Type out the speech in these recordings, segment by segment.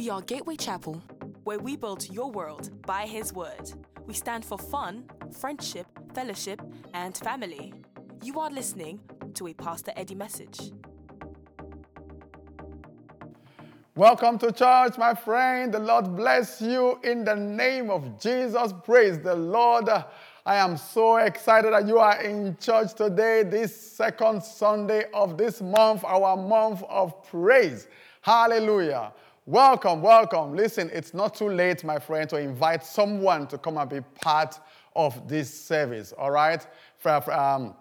We are Gateway Chapel, where we build your world by His Word. We stand for fun, friendship, fellowship, and family. You are listening to a Pastor Eddie message. Welcome to church, my friend. The Lord bless you in the name of Jesus. Praise the Lord. I am so excited that you are in church today, this second Sunday of this month, our month of praise. Hallelujah. Welcome, welcome. Listen, it's not too late, my friend, to invite someone to come and be part of this service, all right? For Um,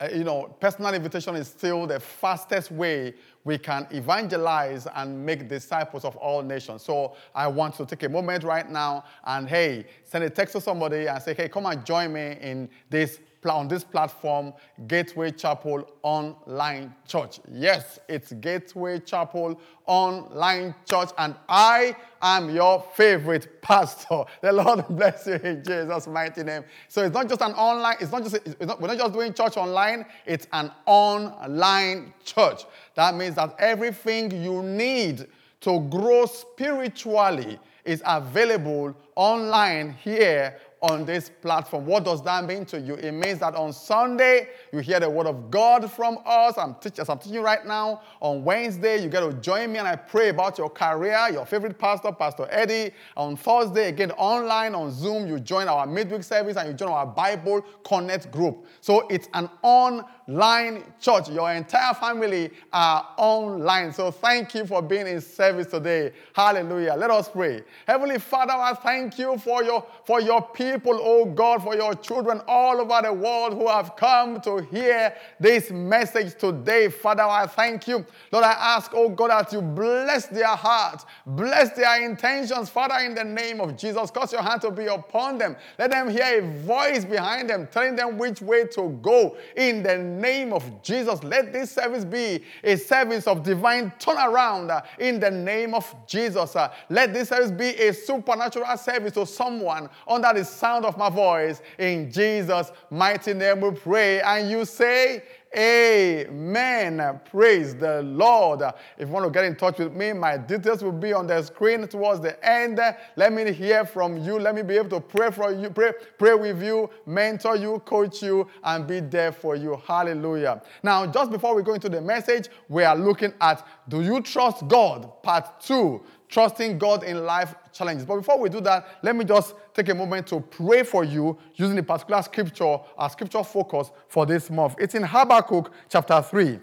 uh, you know, personal invitation is still the fastest way we can evangelize and make disciples of all nations. So I want to take a moment right now and hey, send a text to somebody and say, hey, come and join me in this on this platform, Gateway Chapel Online Church. Yes, it's Gateway Chapel Online Church, and I am your favorite pastor. The Lord bless you in Jesus' mighty name. So it's not just an online, it's not just, it's not, we're not just doing church online, it's an online church. That means that everything you need to grow spiritually is available online here on this platform. What does that mean to you? It means that on Sunday, you hear the word of God from us. I'm teaching, I'm teaching you right now. On Wednesday, you get to join me and I pray about your career, your favorite pastor, Pastor Eddie. On Thursday, again, online on Zoom, you join our midweek service and you join our Bible Connect group. So it's an online church. Your entire family are online. So thank you for being in service today. Hallelujah. Let us pray. Heavenly Father, I thank you for your, for your people people, oh God, for your children all over the world who have come to hear this message today. Father, I thank you. Lord, I ask, oh God, that you bless their hearts, bless their intentions, Father, in the name of Jesus. Cause your hand to be upon them. Let them hear a voice behind them telling them which way to go. In the name of Jesus, let this service be a service of divine turnaround in the name of Jesus. Let this service be a supernatural service to someone under the sound of my voice. In Jesus' mighty name we pray. And you say, Amen. Praise the Lord. If you want to get in touch with me, my details will be on the screen towards the end. Let me hear from you. Let me be able to pray for you, pray, pray with you, mentor you, coach you, and be there for you. Hallelujah. Now, just before we go into the message, we are looking at Do You Trust God? Part 2 trusting God in life challenges. But before we do that, let me just take a moment to pray for you using a particular scripture, a scripture focus for this month. It's in Habakkuk chapter 3.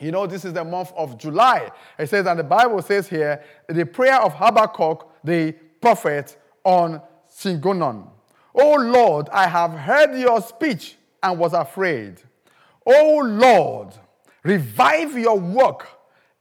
You know, this is the month of July. It says, and the Bible says here, the prayer of Habakkuk, the prophet, on Shigionoth. Oh Lord, I have heard your speech and was afraid. Oh Lord, revive your work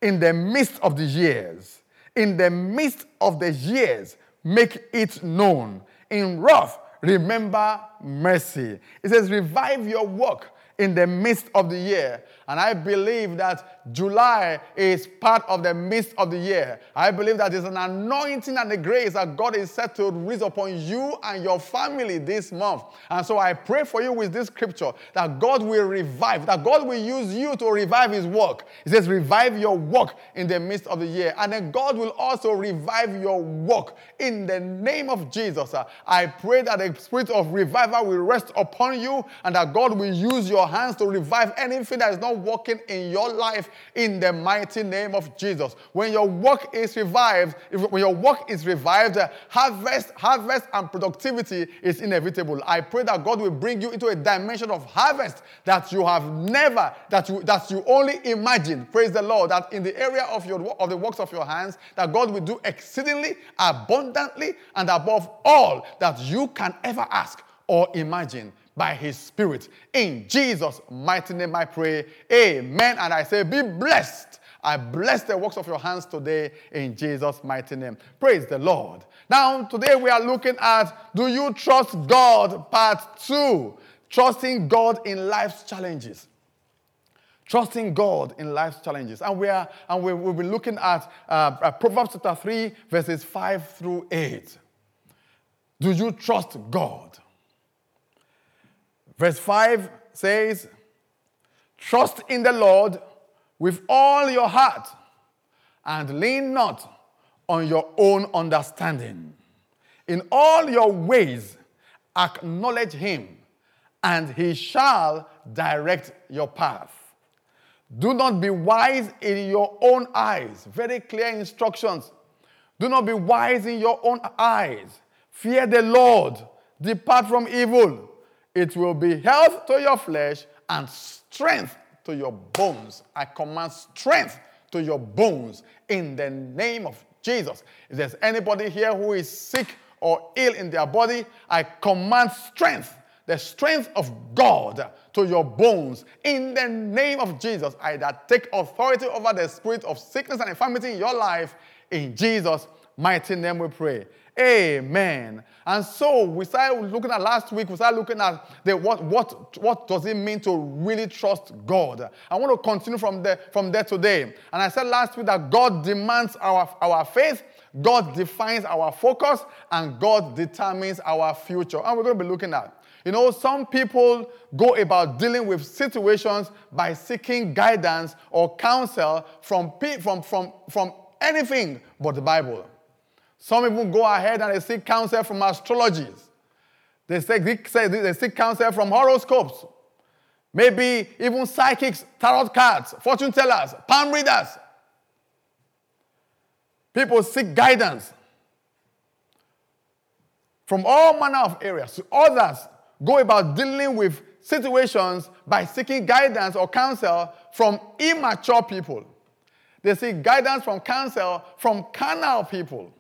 in the midst of the years in the midst of the years, make it known. In wrath, remember mercy. It says, revive your work in the midst of the year. And I believe that July is part of the midst of the year. I believe that there's an anointing and a grace that God is set to release upon you and your family this month. And so I pray for you with this scripture that God will revive, that God will use you to revive his work. He says, revive your work in the midst of the year. And then God will also revive your work in the name of Jesus. I pray that the spirit of revival will rest upon you and that God will use your hands to revive anything that is not working in your life in the mighty name of Jesus. When your work is revived, when your work is revived, uh, harvest, harvest and productivity is inevitable. I pray that God will bring you into a dimension of harvest that you have never, that you that you only imagined. Praise the Lord. That in the area of your of the works of your hands, that God will do exceedingly abundantly and above all that you can ever ask or imagine by his spirit. In Jesus' mighty name I pray. Amen. And I say, be blessed. I bless the works of your hands today in Jesus' mighty name. Praise the Lord. Now, today we are looking at Do you trust God? Part two. Trusting God in life's challenges. Trusting God in life's challenges. And, we are, and we, will be looking at uh, Proverbs chapter 3, verses 5 through 8. Do you trust God? Verse 5 says, Trust in the Lord with all your heart and lean not on your own understanding. In all your ways, acknowledge him, and he shall direct your path. Do not be wise in your own eyes. Very clear instructions. Do not be wise in your own eyes. Fear the Lord. Depart from evil. It will be health to your flesh and strength to your bones. I command strength to your bones in the name of Jesus. If there's anybody here who is sick or ill in their body, I command strength, the strength of God to your bones in the name of Jesus. I that take authority over the spirit of sickness and infirmity in your life. In Jesus' mighty name we pray. Amen. And so we started looking at last week, we started looking at the, what, what, what does it mean to really trust God. I want to continue from there, from there today. And I said last week that God demands our, our faith, God defines our focus, and God determines our future. And we're going to be looking at. You know, some people go about dealing with situations by seeking guidance or counsel from, from, from, from anything but the Bible. Some even go ahead and they seek counsel from astrologies. They, say, they, they seek counsel from horoscopes. Maybe even psychics, tarot cards, fortune tellers, palm readers. People seek guidance from all manner of areas. Others go about dealing with situations by seeking guidance or counsel from immature people. They seek guidance from counsel from carnal people.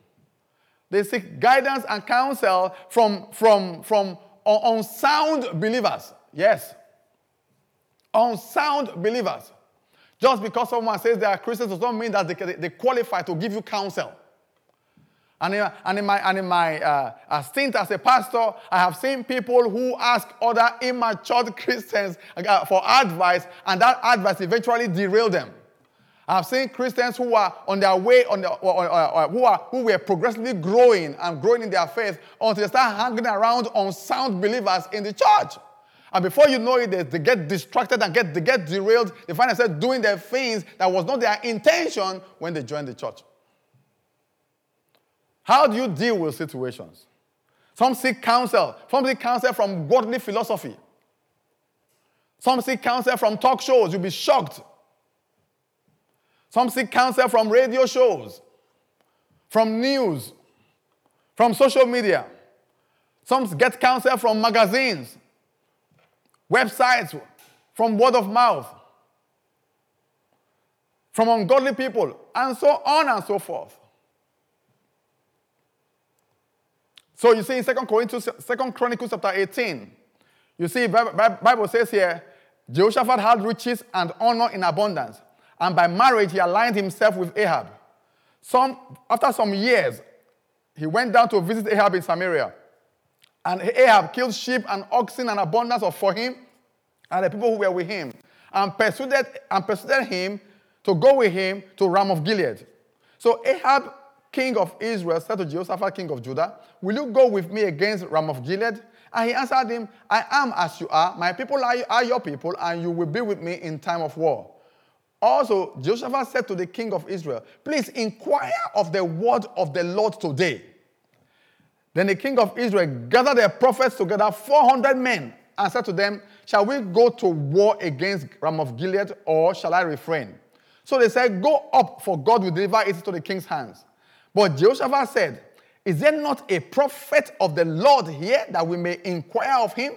They seek guidance and counsel from, from, from unsound believers. Yes. Unsound believers. Just because someone says they are Christians does not mean that they, they qualify to give you counsel. And in, and in my, and in my uh, stint as a pastor, I have seen people who ask other immature Christians uh, for advice, and that advice eventually derailed them. I've seen Christians who are on their way, on the, or, or, or, who, are, who were progressively growing and growing in their faith until they start hanging around unsound believers in the church. And before you know it, they, they get distracted and get, they get derailed. They find themselves doing their things that was not their intention when they joined the church. How do you deal with situations? Some seek counsel. Some seek counsel from godly philosophy. Some seek counsel from talk shows. You'll be shocked some seek counsel from radio shows, from news, from social media. Some get counsel from magazines, websites, from word of mouth, from ungodly people, and so on and so forth. So you see in 2 Corinthians, 2 Chronicles chapter 18, you see Bible says here, Jehoshaphat had riches and honor in abundance and by marriage he aligned himself with Ahab. Some, after some years, he went down to visit Ahab in Samaria. And Ahab killed sheep and oxen and abundance of for him and the people who were with him, and persuaded, and persuaded him to go with him to Ramoth Gilead. So Ahab, king of Israel, said to Jehoshaphat, king of Judah, Will you go with me against Ramoth Gilead? And he answered him, I am as you are. My people are your people, and you will be with me in time of war. Also, Jehoshaphat said to the king of Israel, Please inquire of the word of the Lord today. Then the king of Israel gathered their prophets together, 400 men, and said to them, Shall we go to war against Ramoth Gilead, or shall I refrain? So they said, Go up, for God will deliver it to the king's hands. But Jehoshaphat said, Is there not a prophet of the Lord here that we may inquire of him?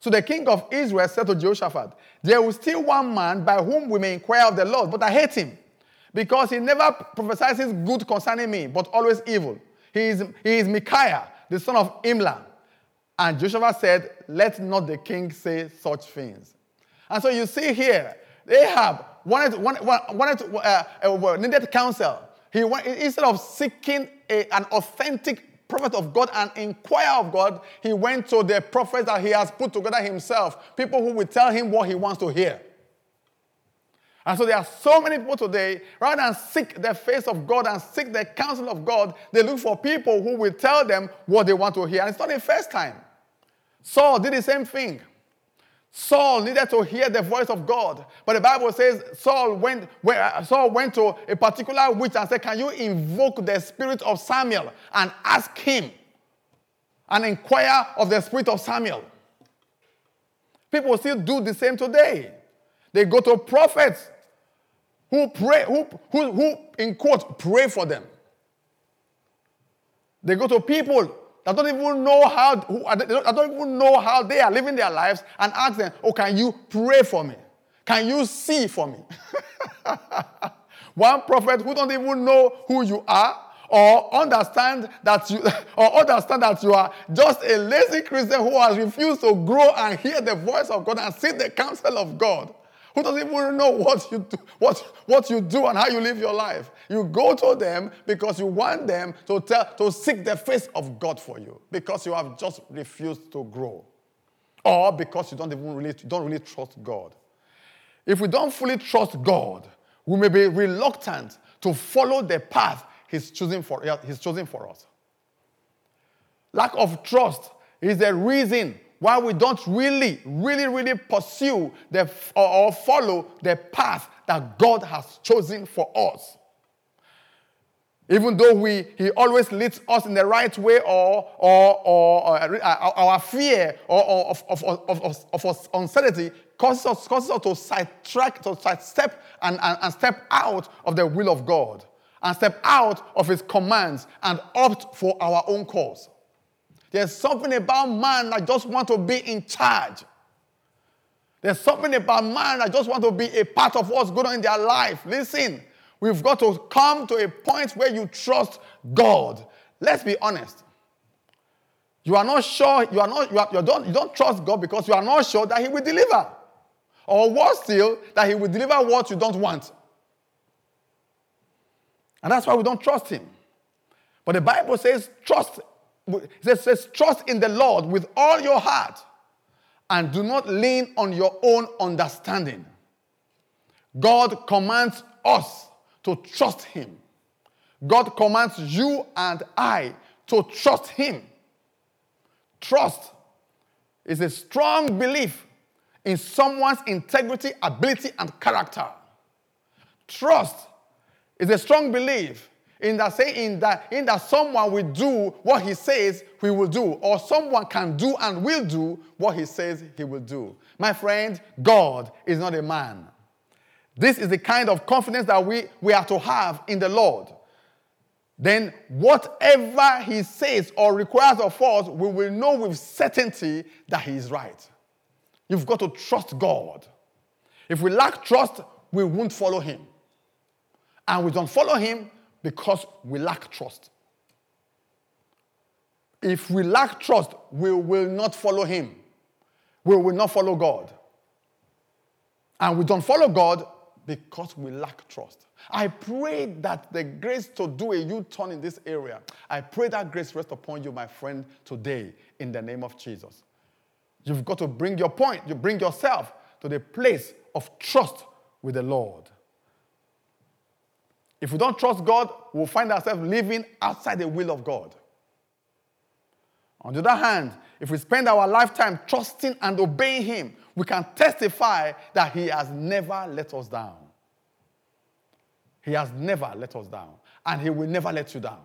So the king of Israel said to Jehoshaphat, There is still one man by whom we may inquire of the Lord, but I hate him, because he never prophesies good concerning me, but always evil. He is, he is Micaiah, the son of Imlah. And Joshua said, Let not the king say such things. And so you see here, Ahab wanted, wanted, wanted uh, uh, needed counsel. He instead of seeking a, an authentic prophet of God and inquire of God, he went to the prophets that he has put together himself, people who will tell him what he wants to hear. And so there are so many people today, rather than seek the face of God and seek the counsel of God, they look for people who will tell them what they want to hear. And it's not the first time. Saul did the same thing. Saul needed to hear the voice of God. But the Bible says Saul went, uh, Saul went to a particular witch and said, Can you invoke the spirit of Samuel and ask him and inquire of the spirit of Samuel? People still do the same today. They go to prophets who pray, who, who, who in quote, pray for them. They go to people that don't even know how, I don't even know how they are living their lives and ask them, oh, can you pray for me? Can you see for me? One prophet who don't even know who you are or understand that you or understand that you are just a lazy Christian who has refused to grow and hear the voice of God and see the counsel of God who doesn't even know what you do, what, what you do and how you live your life. You go to them because you want them to tell to seek the face of God for you because you have just refused to grow. Or because you don't even really, don't really trust God. If we don't fully trust God, we may be reluctant to follow the path He's choosing for, he's choosing for us. Lack of trust is the reason why we don't really, really, really pursue the, or follow the path that God has chosen for us. Even though we, He always leads us in the right way, or, or, or uh, our fear or, or of, of, of, of, of uncertainty causes us, causes us to sidetrack, to sidestep and, and, and step out of the will of God and step out of His commands and opt for our own cause. There's something about man that just want to be in charge. There's something about man that just want to be a part of what's going on in their life. Listen, we've got to come to a point where you trust God. Let's be honest. You are not sure, you are not, you, are, you, don't, you don't trust God because you are not sure that He will deliver. Or worse still, that He will deliver what you don't want. And that's why we don't trust Him. But the Bible says, trust it says, trust in the Lord with all your heart and do not lean on your own understanding. God commands us to trust Him. God commands you and I to trust Him. Trust is a strong belief in someone's integrity, ability, and character. Trust is a strong belief in that saying that in that someone will do what he says he will do or someone can do and will do what he says he will do. My friend god is not a man. This is the kind of confidence that we, we are to have in the lord. Then whatever he says or requires of us we will know with certainty that he is right. You've got to trust god. If we lack trust we won't follow him. And we don't follow him because we lack trust. If we lack trust, we will not follow Him. We will not follow God. And we don't follow God because we lack trust. I pray that the grace to do a U turn in this area, I pray that grace rest upon you, my friend, today in the name of Jesus. You've got to bring your point, you bring yourself to the place of trust with the Lord. If we don't trust God, we'll find ourselves living outside the will of God. On the other hand, if we spend our lifetime trusting and obeying Him, we can testify that He has never let us down. He has never let us down, and He will never let you down.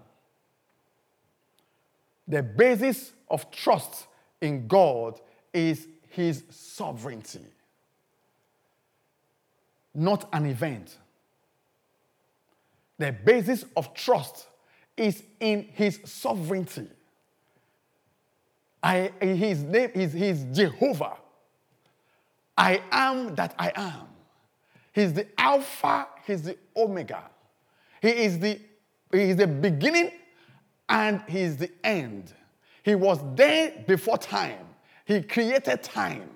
The basis of trust in God is His sovereignty, not an event. The basis of trust is in his sovereignty. I, his name is he's Jehovah. I am that I am. He's the Alpha, he's the Omega. He is the, he is the beginning and he is the end. He was there before time. He created time.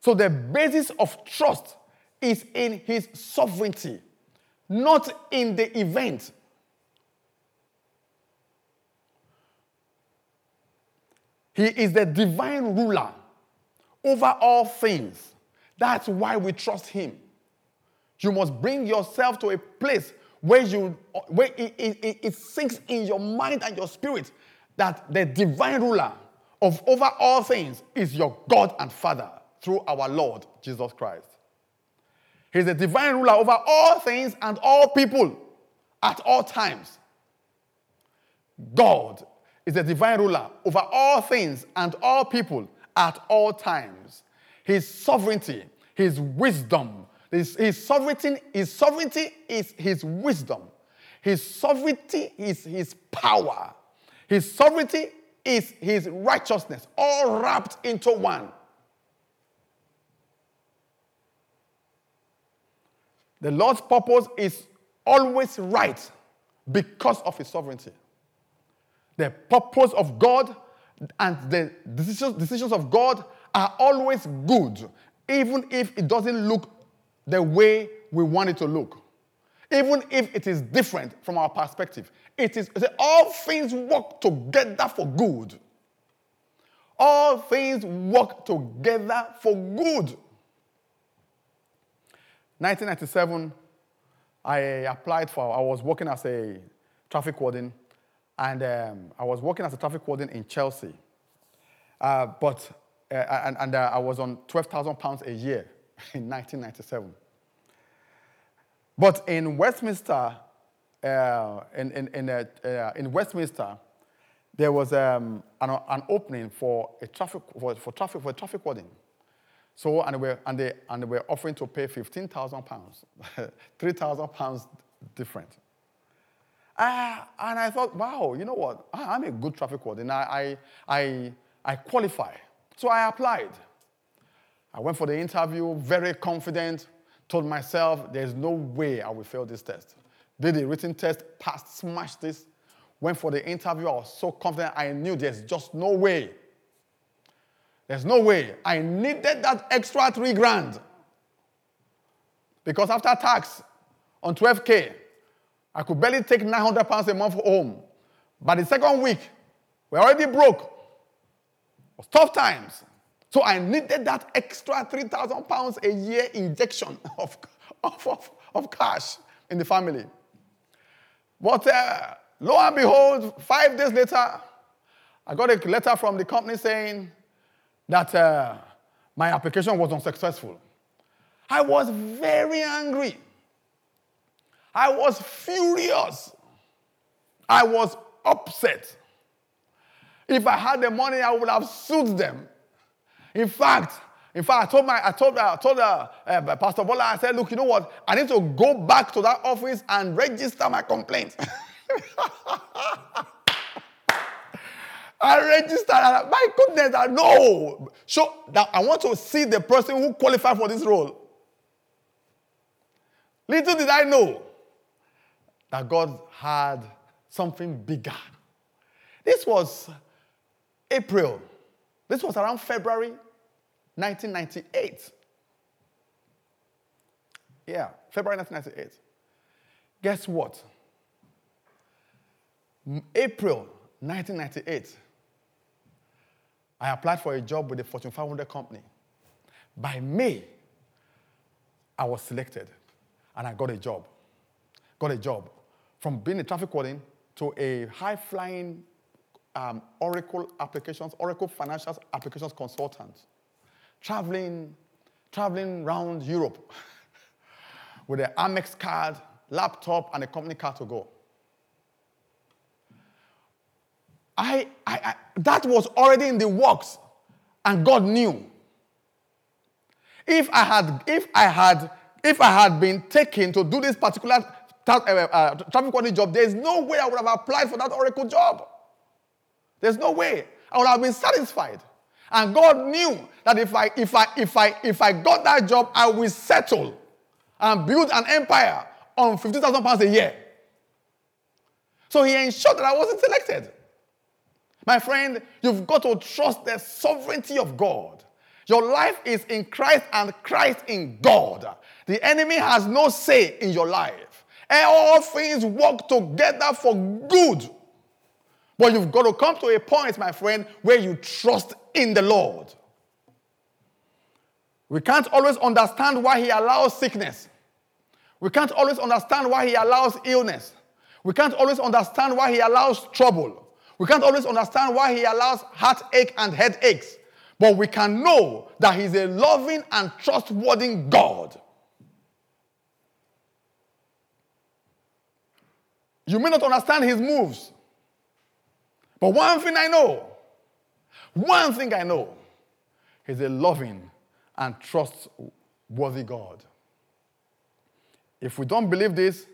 So the basis of trust is in his sovereignty not in the event. He is the divine ruler over all things. That's why we trust him. You must bring yourself to a place where, you, where it, it, it sinks in your mind and your spirit that the divine ruler of over all things is your God and Father through our Lord Jesus Christ. He's a divine ruler over all things and all people at all times. God is a divine ruler over all things and all people at all times. His sovereignty, his wisdom, his, his sovereignty, his sovereignty is his wisdom. His sovereignty is his power. His sovereignty is his righteousness, all wrapped into one. The Lord's purpose is always right because of his sovereignty. The purpose of God and the decisions, of God are always good, even if it doesn't look the way we want it to look. Even if it is different from our perspective. It is all things work together for good. All things work together for good. 1997, I applied for, I was working as a traffic warden, and um, I was working as a traffic warden in Chelsea. Uh, but, uh, and, and uh, I was on 12,000 pounds a year in 1997. But in Westminster, uh, in, in, in, uh, uh, in, Westminster, there was um, an, an, opening for a traffic for, for traffic for traffic warden. So, and, we're, and, they, and were offering to pay 15,000 pounds, 3,000 pounds different. Uh, and I thought, wow, you know what? I, am a good traffic warden. I, I, I, I qualify. So I applied. I went for the interview, very confident, told myself, there's no way I will fail this test. Did the written test, passed, smashed this. Went for the interview, I was so confident, I knew there's just no way. There's no way. I needed that extra three grand. Because after tax on 12K, I could barely take 900 pounds a month home. But the second week, we're already broke. It was tough times. So I needed that extra 3,000 pounds a year injection of, of, of, of cash in the family. But uh, lo and behold, five days later, I got a letter from the company saying, that uh, my application was unsuccessful. I was very angry. I was furious. I was upset. If I had the money, I would have sued them. In fact, in fact, I told my, I told, I told uh, uh, Pastor Bola, I said, look, you know what? I need to go back to that office and register my complaint. I registered. My goodness, I know. So now I want to see the person who qualified for this role. Little did I know that God had something bigger. This was April. This was around February 1998. Yeah, February 1998. Guess what? April 1998 I applied for a job with a Fortune 500 company. By May, I was selected and I got a job. Got a job from being a traffic warden to a high flying um, Oracle applications, Oracle financial applications consultant, traveling, traveling around Europe with an Amex card, laptop, and a company car to go. I, I, I, that was already in the works, and God knew. If I had, if I had, if I had been taken to do this particular uh, uh, traffic warden job, there's no way I would have applied for that Oracle job. There's no way. I would have been satisfied. And God knew that if I, if I, if I, if I got that job, I will settle and build an empire on 50,000 pounds a year. So he ensured that I wasn't selected. My friend, you've got to trust the sovereignty of God. Your life is in Christ and Christ in God. The enemy has no say in your life. And all things work together for good. But you've got to come to a point, my friend, where you trust in the Lord. We can't always understand why He allows sickness. We can't always understand why He allows illness. We can't always understand why He allows trouble. We can't always understand why He allows heartache and headaches. But we can know that He's a loving and trustworthy God. You may not understand His moves. But one thing I know, one thing I know, He's a loving and trustworthy God. If we don't believe this,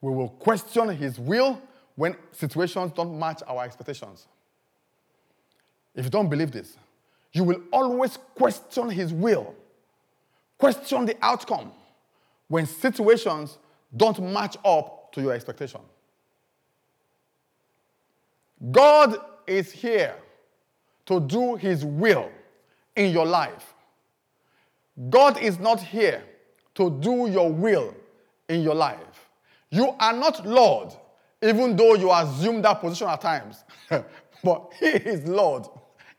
we will question His will when situations don't match our expectations. If you don't believe this, you will always question His will, question the outcome when situations don't match up to your expectation. God is here to do His will in your life. God is not here to do your will in your life. You are not Lord, even though you assume that position at times. but He is Lord.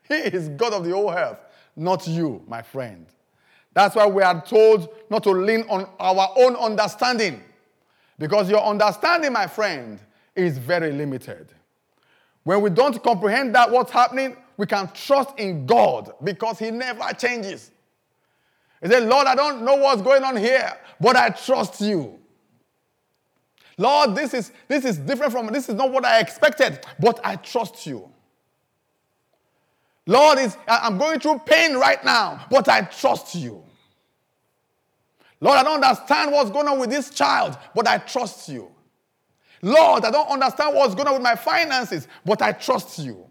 He is God of the whole earth, not you, my friend. That's why we are told not to lean on our own understanding. Because your understanding, my friend, is very limited. When we don't comprehend that what's happening, we can trust in God because He never changes. He said, Lord, I don't know what's going on here, but I trust you. Lord, this is, this is different from, this is not what I expected, but I trust you. Lord, is, I'm going through pain right now, but I trust you. Lord, I don't understand what's going on with this child, but I trust you. Lord, I don't understand what's going on with my finances, but I trust you.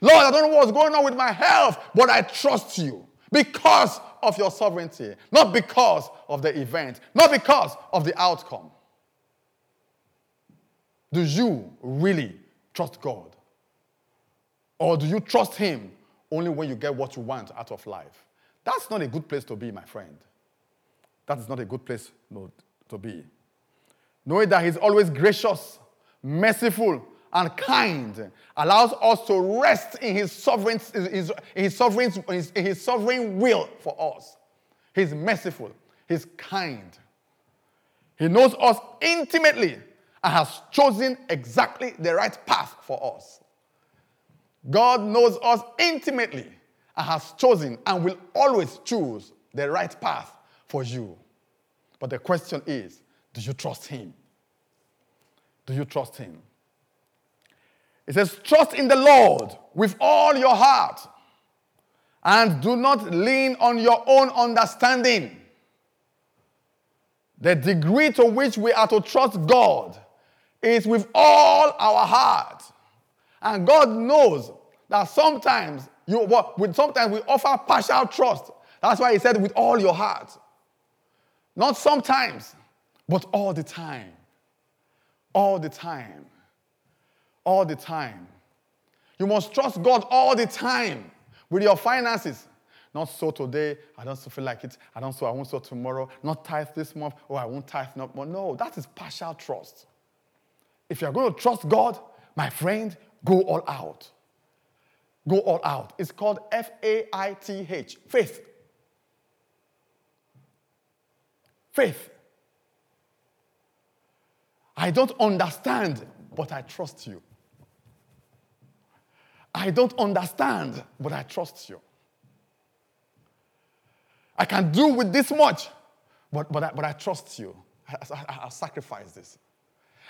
Lord, I don't know what's going on with my health, but I trust you because of your sovereignty, not because of the event, not because of the outcome. Do you really trust God? Or do you trust Him only when you get what you want out of life? That's not a good place to be, my friend. That is not a good place to be knowing that He's always gracious, merciful, and kind, allows us to rest in His sovereign, his, his, sovereign, his, his sovereign will for us. He's merciful, He's kind. He knows us intimately has chosen exactly the right path for us. God knows us intimately and has chosen and will always choose the right path for you. But the question is do you trust Him? Do you trust Him? It says, Trust in the Lord with all your heart and do not lean on your own understanding. The degree to which we are to trust God is with all our heart. And God knows that sometimes you with sometimes we offer partial trust. That's why he said with all your heart. Not sometimes but all the time. All the time. All the time. You must trust God all the time with your finances. Not so today, I don't feel like it. I don't so I won't so tomorrow. Not tithe this month, oh, I won't tithe no more. No, that is partial trust. If you're going to trust God, my friend, go all out. Go all out. It's called F A I T H, faith. Faith. I don't understand, but I trust you. I don't understand, but I trust you. I can do with this much, but, but, I, but I trust you. I, I, I'll sacrifice this.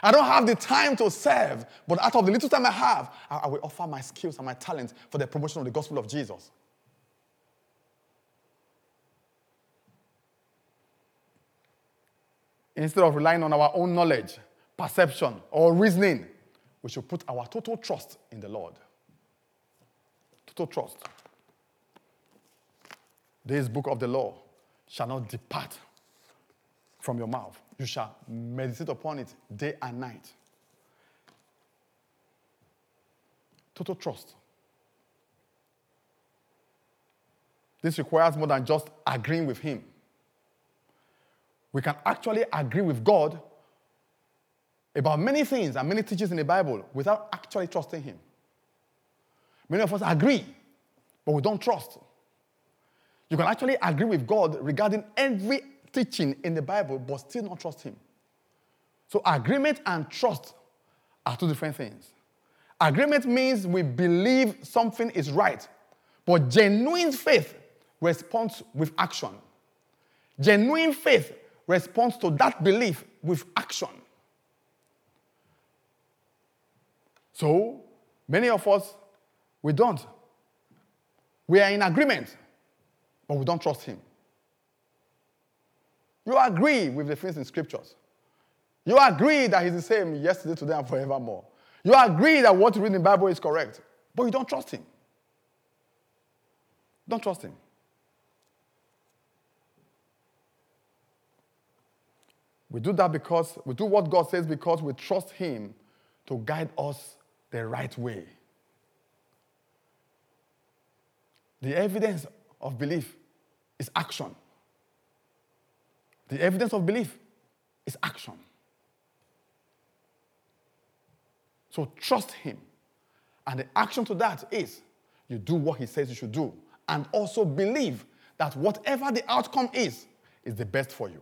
I don't have the time to serve, but out of the little time I have, I, will offer my skills and my talents for the promotion of the gospel of Jesus. Instead of relying on our own knowledge, perception or reasoning. We should put our total trust in the Lord. Total trust. This book of the law shall not depart from your mouth. You shall meditate upon it day and night. Total trust. This requires more than just agreeing with Him. We can actually agree with God about many things and many teachings in the Bible without actually trusting Him. Many of us agree, but we don't trust. You can actually agree with God regarding every teaching in the Bible, but still not trust Him. So, agreement and trust are two different things. Agreement means we believe something is right, but genuine faith responds with action. Genuine faith responds to that belief with action. So, many of us, we don't. We are in agreement, but we don't trust Him. You agree with the things in scriptures. You agree that He's the same yesterday, today, and forevermore. You agree that what you read in the Bible is correct, but you don't trust Him. Don't trust Him. We do that because we do what God says because we trust Him to guide us the right way. The evidence of belief is action. The evidence of belief is action. So trust Him. And the action to that is you do what He says you should do. And also believe that whatever the outcome is, is the best for you.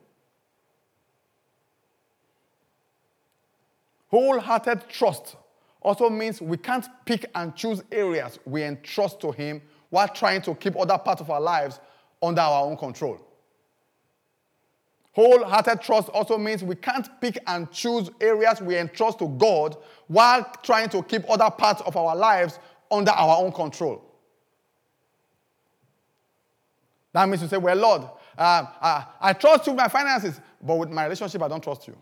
Wholehearted trust also means we can't pick and choose areas we entrust to Him while trying to keep other parts of our lives under our own control. Wholehearted trust also means we can't pick and choose areas we entrust to God while trying to keep other parts of our lives under our own control. That means you say, Well, Lord, uh, I, I trust you with my finances, but with my relationship, I don't trust you.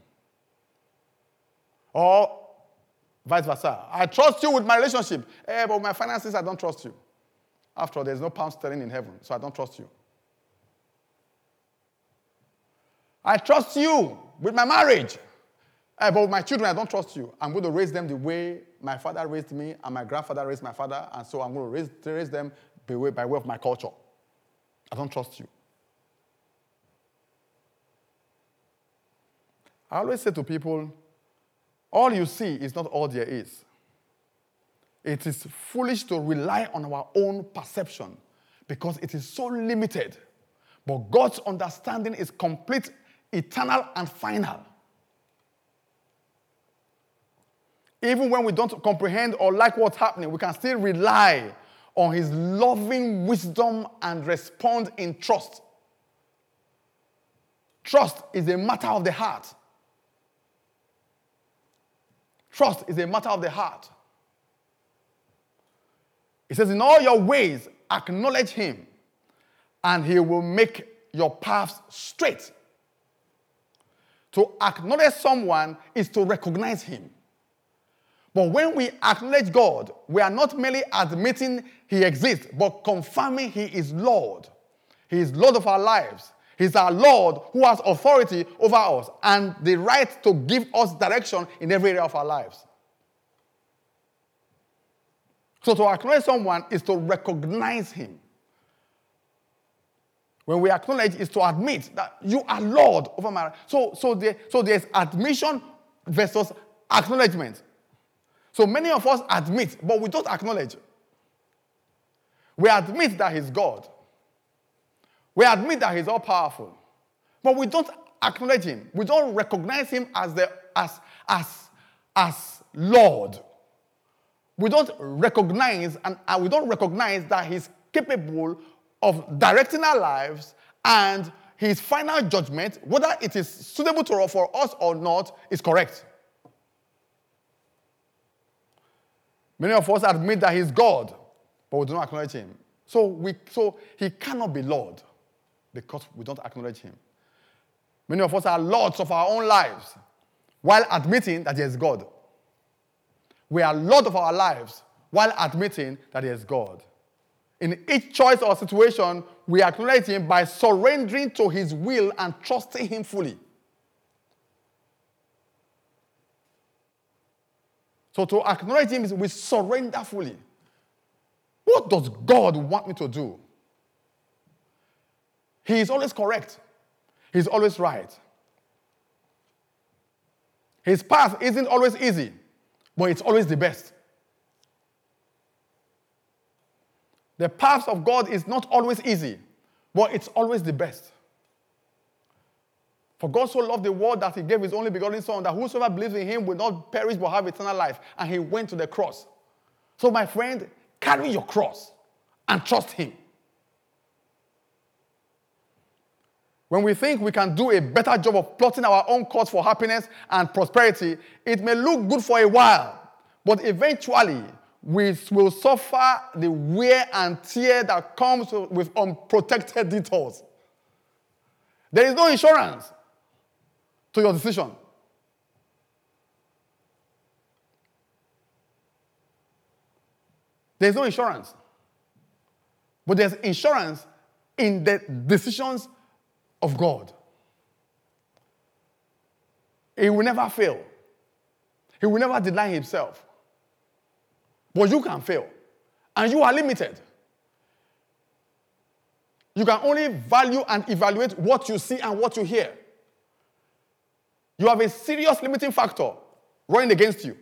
Or vice versa. I trust you with my relationship, eh, but with my finances, I don't trust you. After all, there's no pound sterling in heaven, so I don't trust you. I trust you with my marriage. Uh, but with my children, I don't trust you. I'm going to raise them the way my father raised me and my grandfather raised my father, and so I'm going to raise, raise them by way, by way of my culture. I don't trust you. I always say to people, all you see is not all there is. It is foolish to rely on our own perception because it is so limited. But God's understanding is complete eternal and final. Even when we don't comprehend or like what's happening, we can still rely on His loving wisdom and respond in trust. Trust is a matter of the heart. Trust is a matter of the heart. It says, In all your ways, acknowledge Him, and He will make your paths straight. To acknowledge someone is to recognize him. But when we acknowledge God, we are not merely admitting he exists, but confirming he is Lord. He is Lord of our lives. He's our Lord who has authority over us and the right to give us direction in every area of our lives. So to acknowledge someone is to recognize him. When we acknowledge is to admit that you are Lord over my life. So, so, there, so there's admission versus acknowledgement. So many of us admit, but we don't acknowledge. We admit that He's God. We admit that He's all powerful. But we don't acknowledge Him. We don't recognize Him as, the, as, as, as Lord. We don't recognize and, and we don't recognize that He's capable of directing our lives and his final judgment, whether it is suitable to, for us or not, is correct. Many of us admit that he's God, but we do not acknowledge him. So, we, so he cannot be Lord because we don't acknowledge him. Many of us are lords of our own lives while admitting that he is God. We are Lord of our lives while admitting that he is God. In each choice or situation, we acknowledge Him by surrendering to His will and trusting Him fully. So to acknowledge Him is we surrender fully. What does God want me to do? He is always correct. He's always right. His path isn't always easy, but it's always the best. The path of God is not always easy, but it's always the best. For God so loved the world that he gave his only begotten Son, that whosoever believes in him will not perish but have eternal life. And he went to the cross So, my friend, carry your cross and trust Him. When we think we can do a better job of plotting our own course for happiness and prosperity, it may look good for a while, but eventually we will suffer the wear and tear that comes with unprotected detours. There is no insurance to your decision. There's no insurance. But there's insurance in the decisions of God. He will never fail. He will never deny himself. But you can fail. And you are limited. You can only value and evaluate what you see and what you hear. You have a serious limiting factor running against you.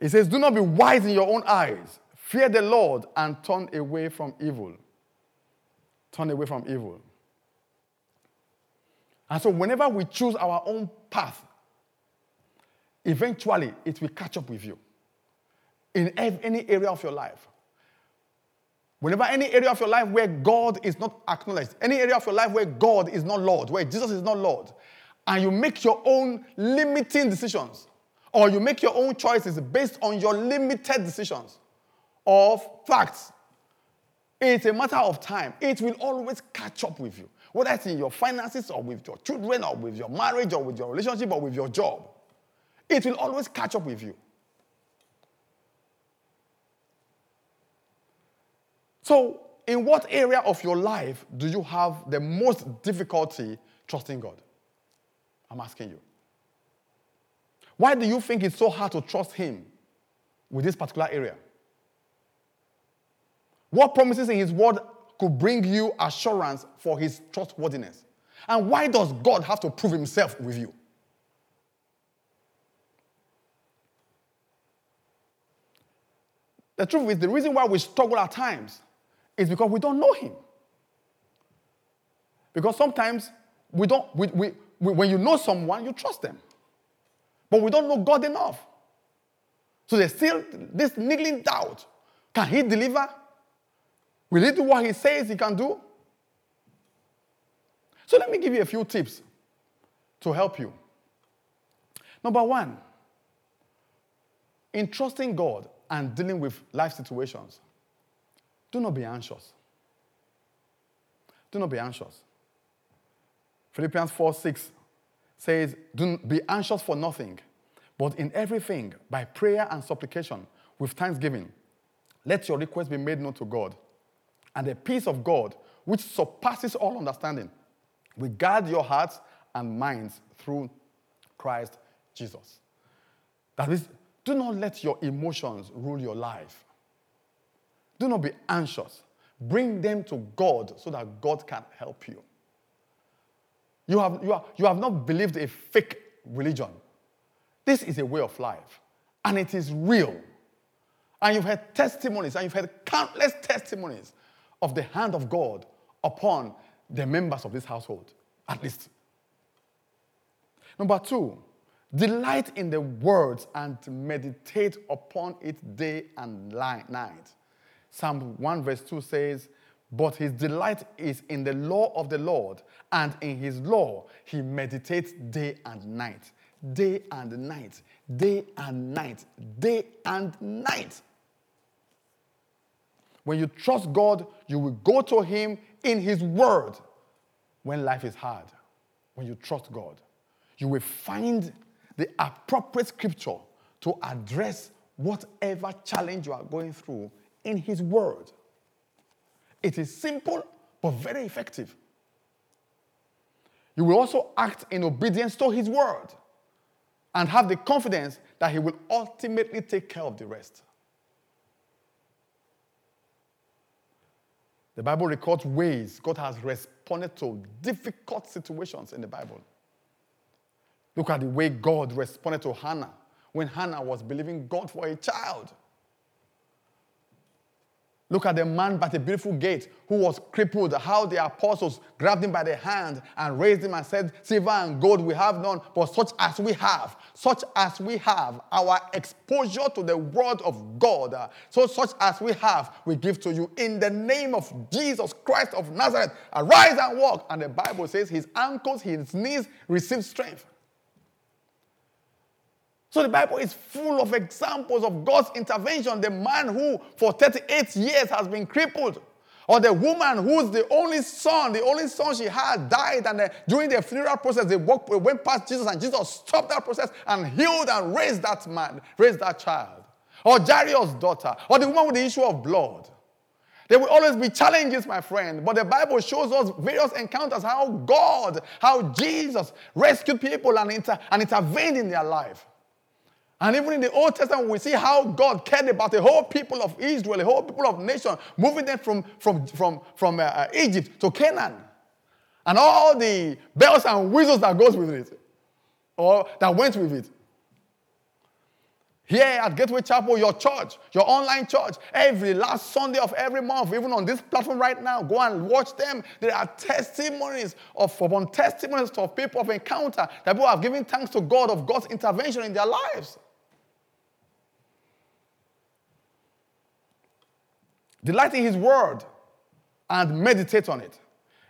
He says, Do not be wise in your own eyes. Fear the Lord and turn away from evil. Turn away from evil. And so, whenever we choose our own path, eventually it will catch up with you in any area of your life. Whenever any area of your life where God is not acknowledged, any area of your life where God is not Lord, where Jesus is not Lord, and you make your own limiting decisions, or you make your own choices based on your limited decisions, of facts. It's a matter of time. It will always catch up with you, whether it's in your finances or with your children or with your marriage or with your relationship or with your job. It will always catch up with you. So, in what area of your life do you have the most difficulty trusting God? I'm asking you. Why do you think it's so hard to trust Him with this particular area? What promises in His Word could bring you assurance for His trustworthiness? And why does God have to prove Himself with you? The truth is, the reason why we struggle at times is because we don't know Him. Because sometimes we don't, we, we, we, when you know someone, you trust them. But we don't know God enough. So there's still this niggling doubt. Can He deliver? Will he do what he says he can do? So let me give you a few tips to help you. Number one, in trusting God and dealing with life situations, do not be anxious. Do not be anxious. Philippians 4 6 says, Do not be anxious for nothing, but in everything, by prayer and supplication, with thanksgiving, let your request be made known to God and the peace of God, which surpasses all understanding, will guard your hearts and minds through Christ Jesus. That is, do not let your emotions rule your life. Do not be anxious. Bring them to God so that God can help you. You have, you, are, you have not believed a fake religion. This is a way of life, and it is real. And you've had testimonies, and you've had countless testimonies of the hand of God upon the members of this household, at least. Number two, delight in the words and meditate upon it day and night. Psalm 1 verse 2 says, But his delight is in the law of the Lord, and in his law he meditates day and night. Day and night, day and night, day and night. When you trust God, you will go to Him in His Word when life is hard. When you trust God, you will find the appropriate scripture to address whatever challenge you are going through in His Word. It is simple but very effective. You will also act in obedience to His Word and have the confidence that He will ultimately take care of the rest. The Bible records ways God has responded to difficult situations in the Bible. Look at the way God responded to Hannah when Hannah was believing God for a child. Look at the man by the beautiful gate who was crippled, how the apostles grabbed him by the hand and raised him and said, Silver and gold we have none, but such as we have, such as we have, our exposure to the word of God, so such as we have, we give to you in the name of Jesus Christ of Nazareth. Arise and walk. And the Bible says his ankles, his knees receive strength. So the Bible is full of examples of God's intervention. The man who for 38 years has been crippled, or the woman who's the only son, the only son she had died, and the, during the funeral process, they walked, went past Jesus, and Jesus stopped that process and healed and raised that man, raised that child. Or Jairus' daughter, or the woman with the issue of blood. There will always be challenges, my friend, but the Bible shows us various encounters how God, how Jesus rescued people and, inter- and intervened in their life. And even in the Old Testament, we see how God cared about the whole people of Israel, the whole people of nation, moving them from, from, from, from uh, uh, Egypt to Canaan. And all the bells and whistles that goes with it, or that went with it. Here at Gateway Chapel, your church, your online church, every last Sunday of every month, even on this platform right now, go and watch them. There are testimonies of upon testimonies of people of encounter that people have given thanks to God of God's intervention in their lives. Delight in His Word and meditate on it.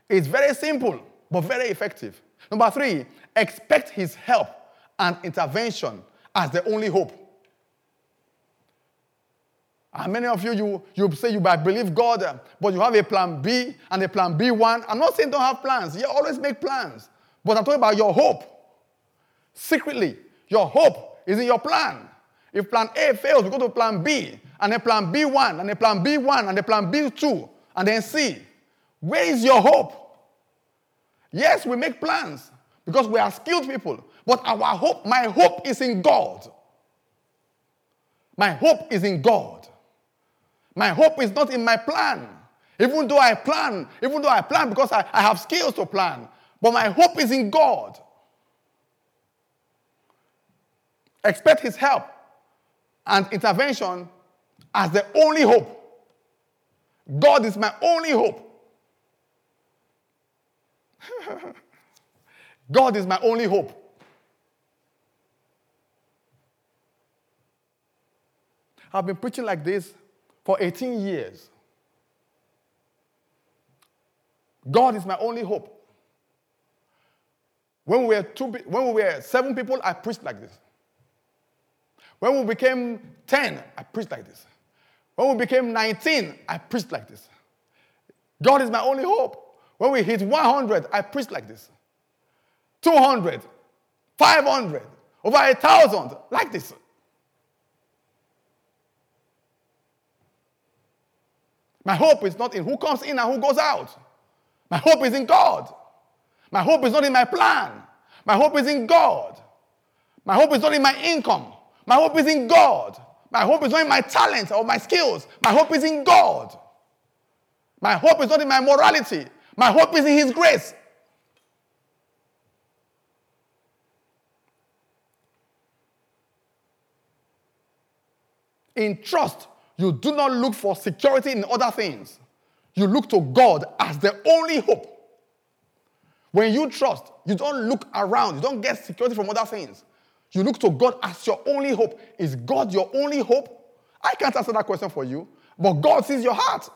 It's very simple, but very effective. Number three, expect His help and intervention as the only hope. And many of you, you, you say you believe God, but you have a plan B and a plan B1. I'm not saying don't have plans. You always make plans. But I'm talking about your hope. Secretly, your hope is in your plan. If plan A fails, we go to plan B and a plan B1, and a plan B1, and a plan B2, and then C. Where is your hope? Yes, we make plans because we are skilled people, but our hope, my hope is in God. My hope is in God. My hope is not in my plan. Even though I plan, even though I plan because I, I have skills to plan, but my hope is in God. Expect His help and intervention as the only hope. God is my only hope. God is my only hope. I've been preaching like this for 18 years. God is my only hope. When we were two, when we were seven people, I preached like this. When we became 10, I preached like this. When we became 19, I preached like this. God is my only hope. When we hit 100, I preached like this. 200, 500, over a thousand, like this. My hope is not in who comes in and who goes out. My hope is in God. My hope is not in my plan. My hope is in God. My hope is not in my income. My hope is in God. My hope is not in my talent or my skills. My hope is in God. My hope is not in my morality. My hope is in His grace. In trust, you do not look for security in other things. You look to God as the only hope. When you trust, you don't look around, you don't get security from other things. You look to God as your only hope. Is God your only hope? I can't answer that question for you, but God sees your heart.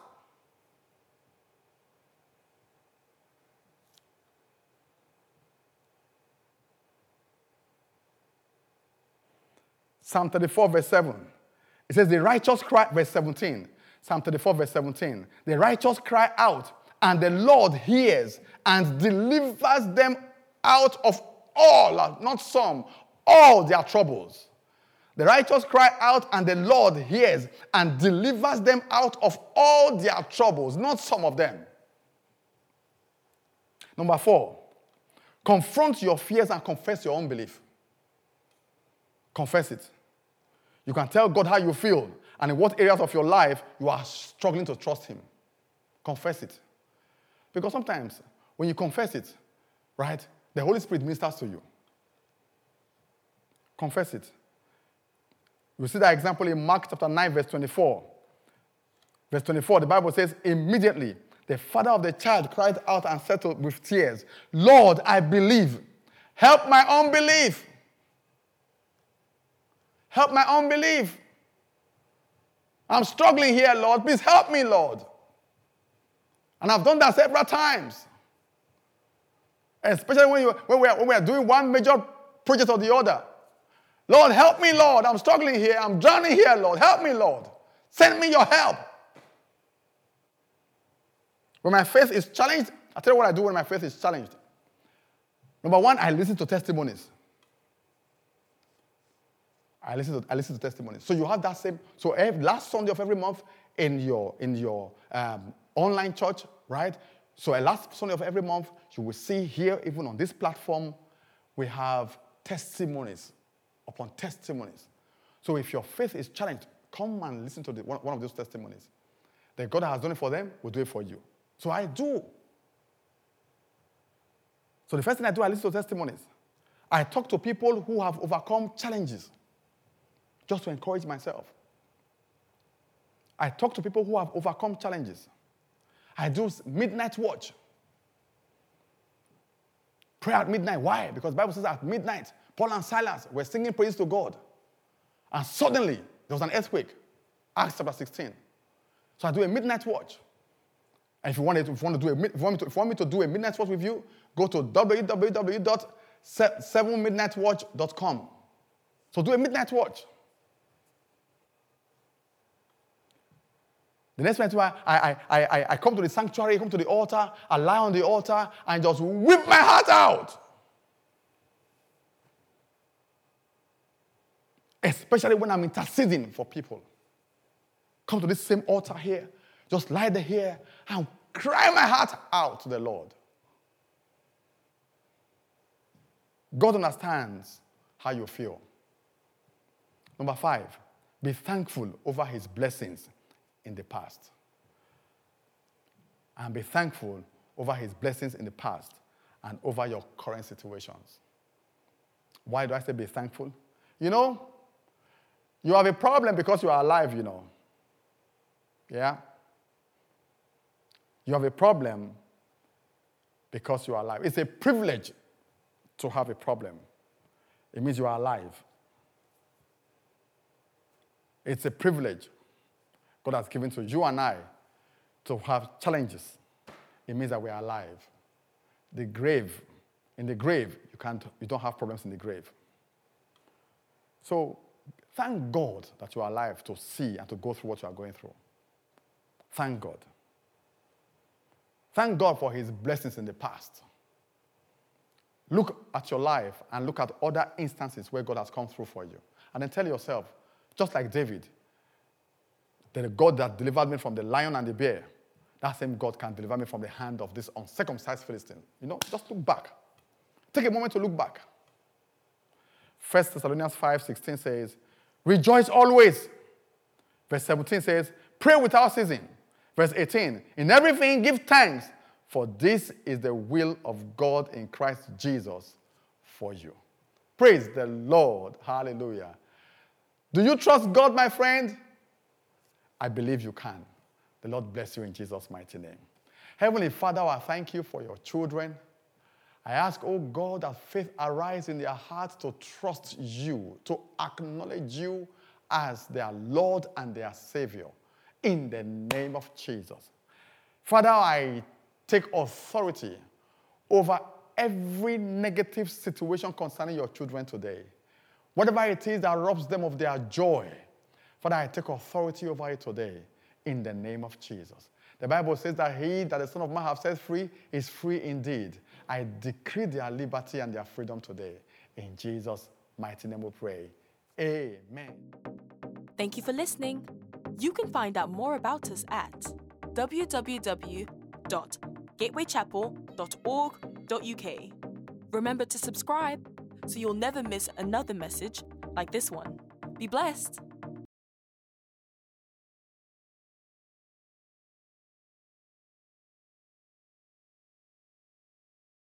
Psalm 34, verse 7. It says, The righteous cry, verse 17. Psalm 34, verse 17. The righteous cry out, and the Lord hears and delivers them out of all, not some, all their troubles. The righteous cry out, and the Lord hears and delivers them out of all their troubles, not some of them. Number four, confront your fears and confess your unbelief. Confess it. You can tell God how you feel and in what areas of your life you are struggling to trust Him. Confess it. Because sometimes when you confess it, right, the Holy Spirit ministers to you. Confess it. We see that example in Mark chapter 9, verse 24. Verse 24, the Bible says, immediately the father of the child cried out and said with tears, Lord, I believe. Help my unbelief. Help my unbelief. I'm struggling here, Lord. Please help me, Lord. And I've done that several times. Especially when, you, when, we are, when we are doing one major project or the other. Lord, help me, Lord. I'm struggling here. I'm drowning here, Lord. Help me, Lord. Send me your help. When my faith is challenged, i tell you what I do when my faith is challenged. Number one, I listen to testimonies. I listen to, I listen to testimonies. So you have that same, so every, last Sunday of every month in your, in your um, online church, right? So a last Sunday of every month, you will see here, even on this platform, we have testimonies upon testimonies. So if your faith is challenged, come and listen to the, one, one of those testimonies. That God has done it for them, will do it for you. So I do. So the first thing I do, I listen to testimonies. I talk to people who have overcome challenges just to encourage myself. I talk to people who have overcome challenges. I do midnight watch. Pray at midnight. Why? Because Bible says at midnight, Paul and Silas were singing praise to God. And suddenly, there was an earthquake. Acts chapter 16. So I do a midnight watch. And if you want, to, if you want to do a, if you want, me to do a midnight watch with you, go to www.7midnightwatch.com. So do a midnight watch. The next time I, I, I, I, come to the sanctuary, come to the altar, I lie on the altar, and just whip my heart out. Especially when I'm interceding for people. Come to this same altar here, just lie there here, and cry my heart out to the Lord. God understands how you feel. Number five, be thankful over his blessings in the past. And be thankful over his blessings in the past and over your current situations. Why do I say be thankful? You know, you have a problem because you are alive, you know. Yeah? You have a problem because you are alive. It's a privilege to have a problem. It means you are alive. It's a privilege God has given to you and I to have challenges, it means that we are alive. The grave, in the grave, you, can't, you don't have problems in the grave. So thank God that you are alive to see and to go through what you are going through. Thank God. Thank God for his blessings in the past. Look at your life and look at other instances where God has come through for you. And then tell yourself, just like David, the God that delivered me from the lion and the bear, that same God can deliver me from the hand of this uncircumcised Philistine. You know, just look back. Take a moment to look back. 1 Thessalonians 5:16 says, Rejoice always. Verse 17 says, Pray without ceasing. Verse 18, In everything give thanks, for this is the will of God in Christ Jesus for you. Praise the Lord. Hallelujah. Do you trust God, my friend? I believe you can. The Lord bless you in Jesus' mighty name. Heavenly Father, I thank you for your children. I ask, oh God, that faith arise in their hearts to trust you, to acknowledge you as their Lord and their Savior. In the name of Jesus. Father, I take authority over every negative situation concerning your children today. Whatever it is that robs them of their joy, Father, I take authority over it today in the name of Jesus. The Bible says that he that the Son of Man has set free is free indeed. I decree their liberty and their freedom today. In Jesus' mighty name we pray. Amen. Thank you for listening. You can find out more about us at www.gatewaychapel.org.uk. Remember to subscribe so you'll never miss another message like this one. Be blessed.